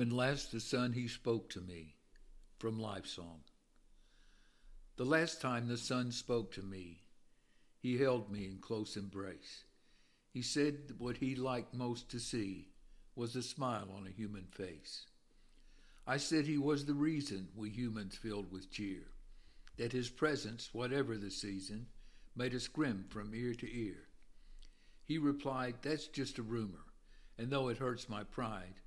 When last the sun he spoke to me, from Life Song. The last time the sun spoke to me, he held me in close embrace. He said what he liked most to see was a smile on a human face. I said he was the reason we humans filled with cheer, that his presence, whatever the season, made us grim from ear to ear. He replied, That's just a rumor, and though it hurts my pride,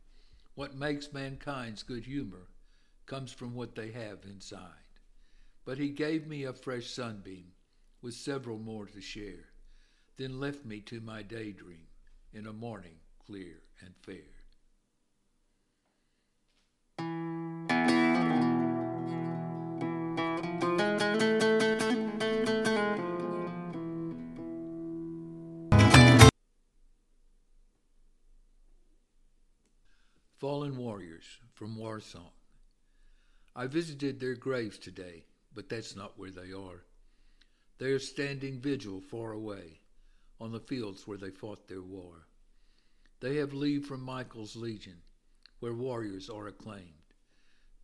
what makes mankind's good humor comes from what they have inside. But he gave me a fresh sunbeam with several more to share, then left me to my daydream in a morning clear and fair. Fallen Warriors from War Song. I visited their graves today, but that's not where they are. They are standing vigil far away on the fields where they fought their war. They have leave from Michael's legion, where warriors are acclaimed,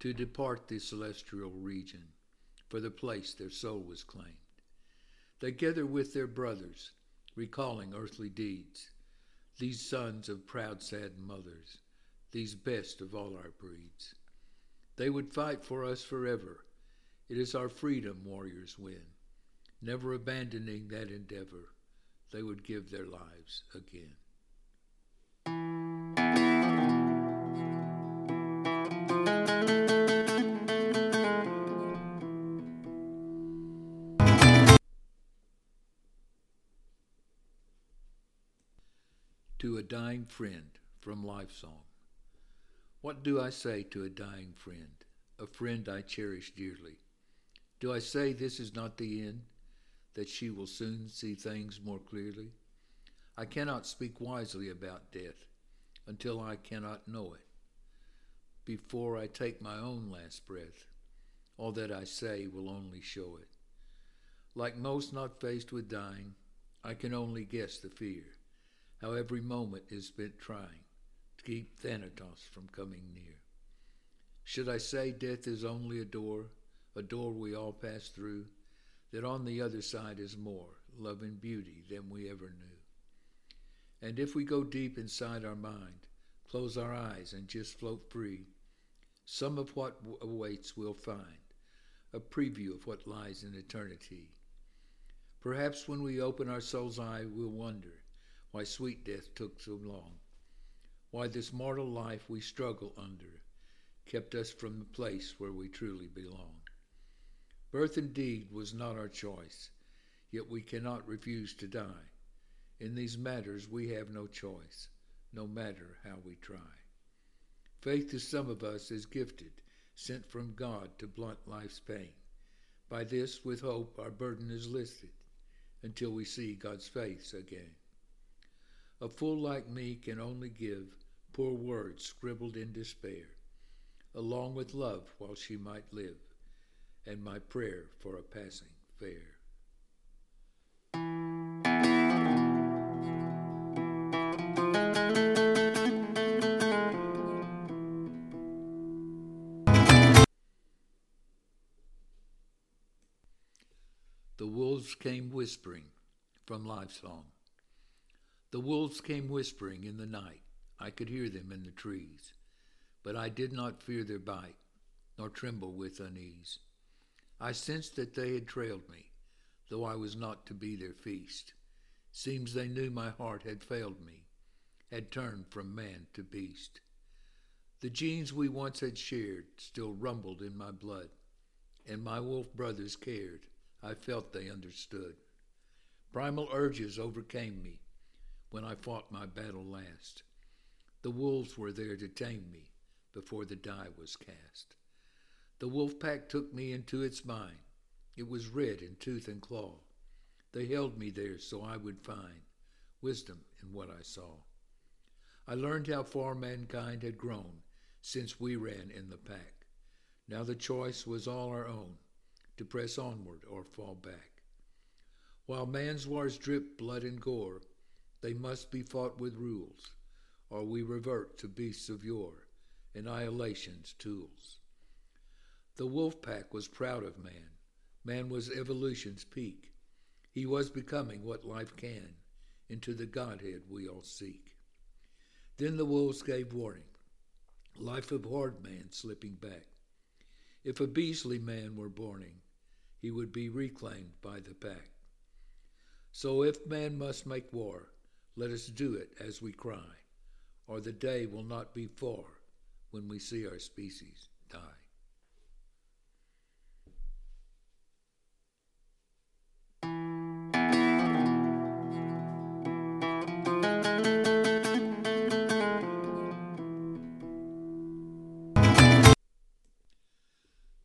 to depart the celestial region, for the place their soul was claimed. They gather with their brothers, recalling earthly deeds, these sons of proud, sad mothers these best of all our breeds. They would fight for us forever. It is our freedom warriors win. Never abandoning that endeavor, they would give their lives again. To a Dying Friend from Life Song. What do I say to a dying friend, a friend I cherish dearly? Do I say this is not the end, that she will soon see things more clearly? I cannot speak wisely about death until I cannot know it. Before I take my own last breath, all that I say will only show it. Like most not faced with dying, I can only guess the fear, how every moment is spent trying keep Thanatos from coming near. Should I say death is only a door, a door we all pass through, that on the other side is more love and beauty than we ever knew? And if we go deep inside our mind, close our eyes and just float free, some of what awaits we'll find, a preview of what lies in eternity. Perhaps when we open our soul's eye, we'll wonder why sweet death took so long why this mortal life we struggle under kept us from the place where we truly belong. Birth indeed was not our choice, yet we cannot refuse to die. In these matters we have no choice, no matter how we try. Faith to some of us is gifted, sent from God to blunt life's pain. By this, with hope, our burden is lifted until we see God's face again. A fool like me can only give poor words scribbled in despair. along with love while she might live, and my prayer for a passing fair. The wolves came whispering from Life Song. The wolves came whispering in the night. I could hear them in the trees, but I did not fear their bite, nor tremble with unease. I sensed that they had trailed me, though I was not to be their feast. Seems they knew my heart had failed me, had turned from man to beast. The genes we once had shared still rumbled in my blood, and my wolf brothers cared. I felt they understood. Primal urges overcame me when I fought my battle last. The wolves were there to tame me before the die was cast. The wolf pack took me into its mind. It was red in tooth and claw. They held me there so I would find wisdom in what I saw. I learned how far mankind had grown since we ran in the pack. Now the choice was all our own to press onward or fall back. While man's wars drip blood and gore, they must be fought with rules, or we revert to beasts of yore, annihilation's tools. The wolf pack was proud of man. Man was evolution's peak. He was becoming what life can, into the Godhead we all seek. Then the wolves gave warning. Life abhorred man slipping back. If a beastly man were borning, he would be reclaimed by the pack. So if man must make war, let us do it as we cry, or the day will not be far when we see our species die.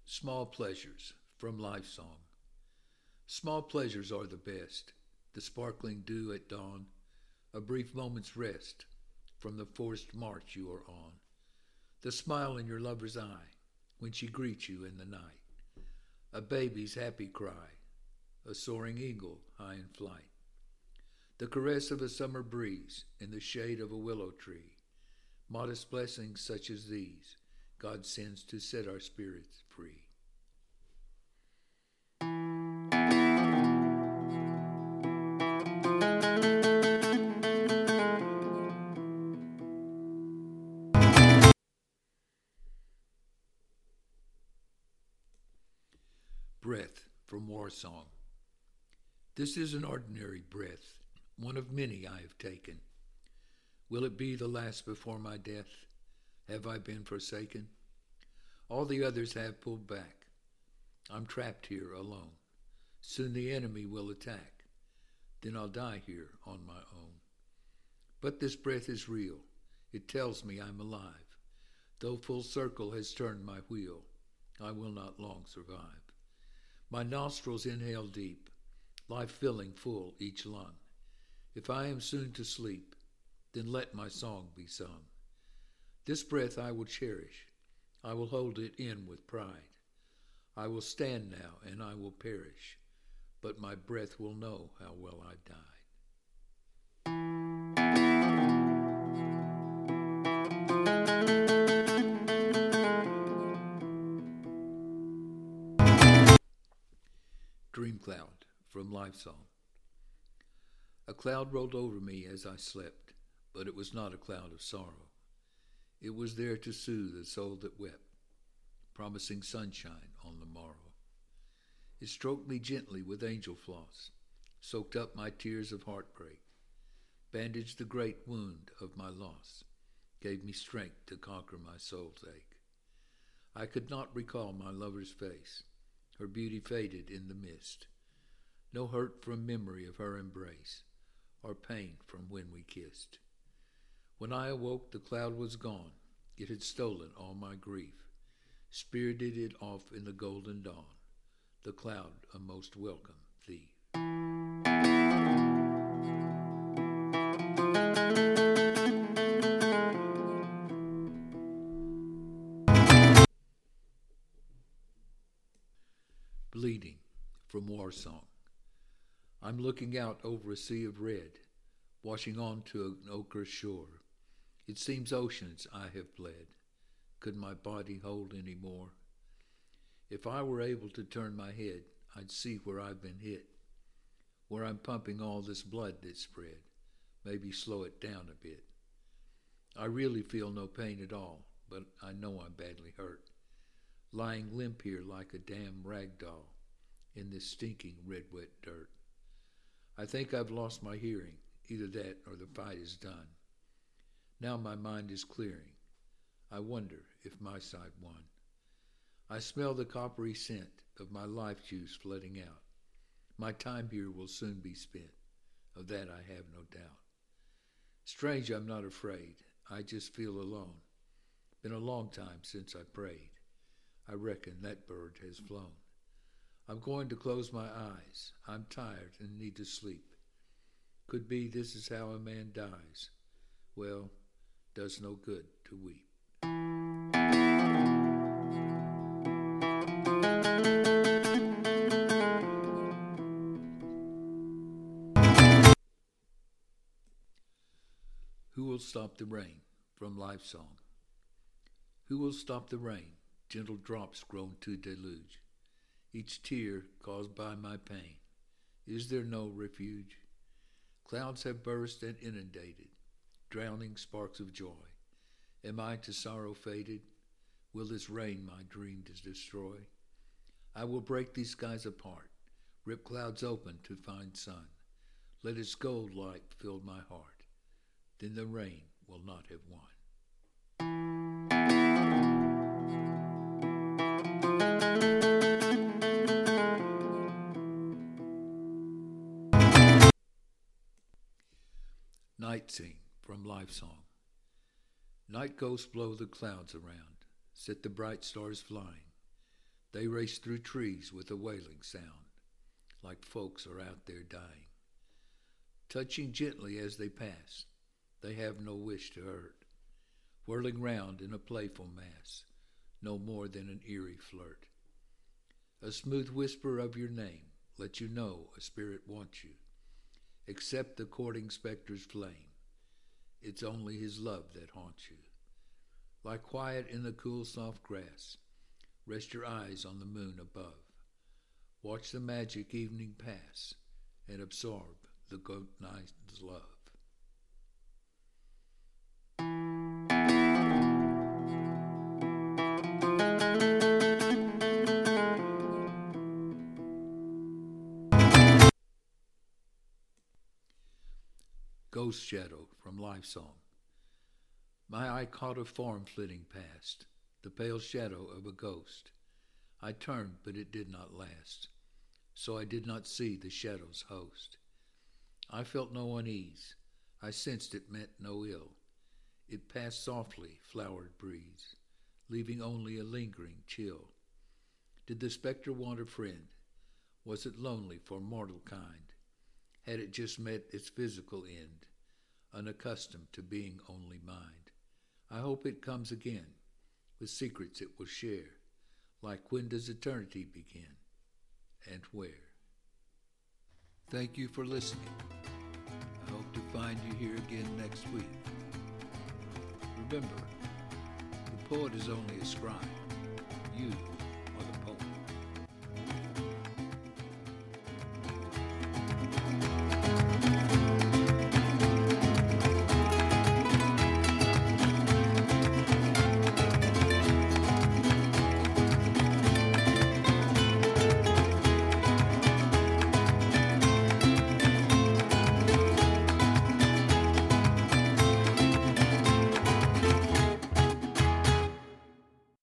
Small Pleasures from Life Song. Small pleasures are the best the sparkling dew at dawn, a brief moment's rest from the forced march you are on, the smile in your lover's eye when she greets you in the night, a baby's happy cry, a soaring eagle high in flight, the caress of a summer breeze in the shade of a willow tree, modest blessings such as these God sends to set our spirits free. Song. This is an ordinary breath, one of many I have taken. Will it be the last before my death? Have I been forsaken? All the others have pulled back. I'm trapped here alone. Soon the enemy will attack. Then I'll die here on my own. But this breath is real. It tells me I'm alive. Though full circle has turned my wheel, I will not long survive. My nostrils inhale deep, life filling full each lung. If I am soon to sleep, then let my song be sung. This breath I will cherish, I will hold it in with pride. I will stand now and I will perish, but my breath will know how well I died. Dream Cloud from Life Song. A cloud rolled over me as I slept, but it was not a cloud of sorrow. It was there to soothe a soul that wept, promising sunshine on the morrow. It stroked me gently with angel floss, soaked up my tears of heartbreak, bandaged the great wound of my loss, gave me strength to conquer my soul's ache. I could not recall my lover's face her beauty faded in the mist. No hurt from memory of her embrace, or pain from when we kissed. When I awoke, the cloud was gone. It had stolen all my grief, spirited it off in the golden dawn, the cloud a most welcome bleeding from war song. I'm looking out over a sea of red, washing on to an ochre shore. It seems oceans I have bled. Could my body hold any more? If I were able to turn my head, I'd see where I've been hit, where I'm pumping all this blood that's spread, maybe slow it down a bit. I really feel no pain at all, but I know I'm badly hurt, lying limp here like a damn rag doll in this stinking red wet dirt. I think I've lost my hearing, either that or the fight is done. Now my mind is clearing. I wonder if my side won. I smell the coppery scent of my life juice flooding out. My time here will soon be spent. Of that I have no doubt. Strange I'm not afraid. I just feel alone. Been a long time since I prayed. I reckon that bird has flown. I'm going to close my eyes. I'm tired and need to sleep. Could be this is how a man dies. Well, does no good to weep. Who will stop the rain? From Life Song. Who will stop the rain? Gentle drops grown to deluge each tear caused by my pain. Is there no refuge? Clouds have burst and inundated, drowning sparks of joy. Am I to sorrow faded? Will this rain my dreams destroy? I will break these skies apart, rip clouds open to find sun. Let its gold light fill my heart. Then the rain will not have won. Night Scene from Life Song. Night ghosts blow the clouds around, set the bright stars flying. They race through trees with a wailing sound, like folks are out there dying. Touching gently as they pass, they have no wish to hurt, whirling round in a playful mass, no more than an eerie flirt. A smooth whisper of your name lets you know a spirit wants you Accept the courting specter's flame. It's only his love that haunts you. Lie quiet in the cool, soft grass. Rest your eyes on the moon above. Watch the magic evening pass and absorb the goat night's love. Ghost Shadow from Life Song. My eye caught a form flitting past, the pale shadow of a ghost. I turned, but it did not last, so I did not see the shadow's host. I felt no unease. I sensed it meant no ill. It passed softly, flowered breeze, leaving only a lingering chill. Did the spectre want a friend? Was it lonely for mortal kind? Had it just met its physical end, unaccustomed to being only mind. I hope it comes again, with secrets it will share, like when does eternity begin, and where. Thank you for listening. I hope to find you here again next week. Remember, the poet is only a scribe. You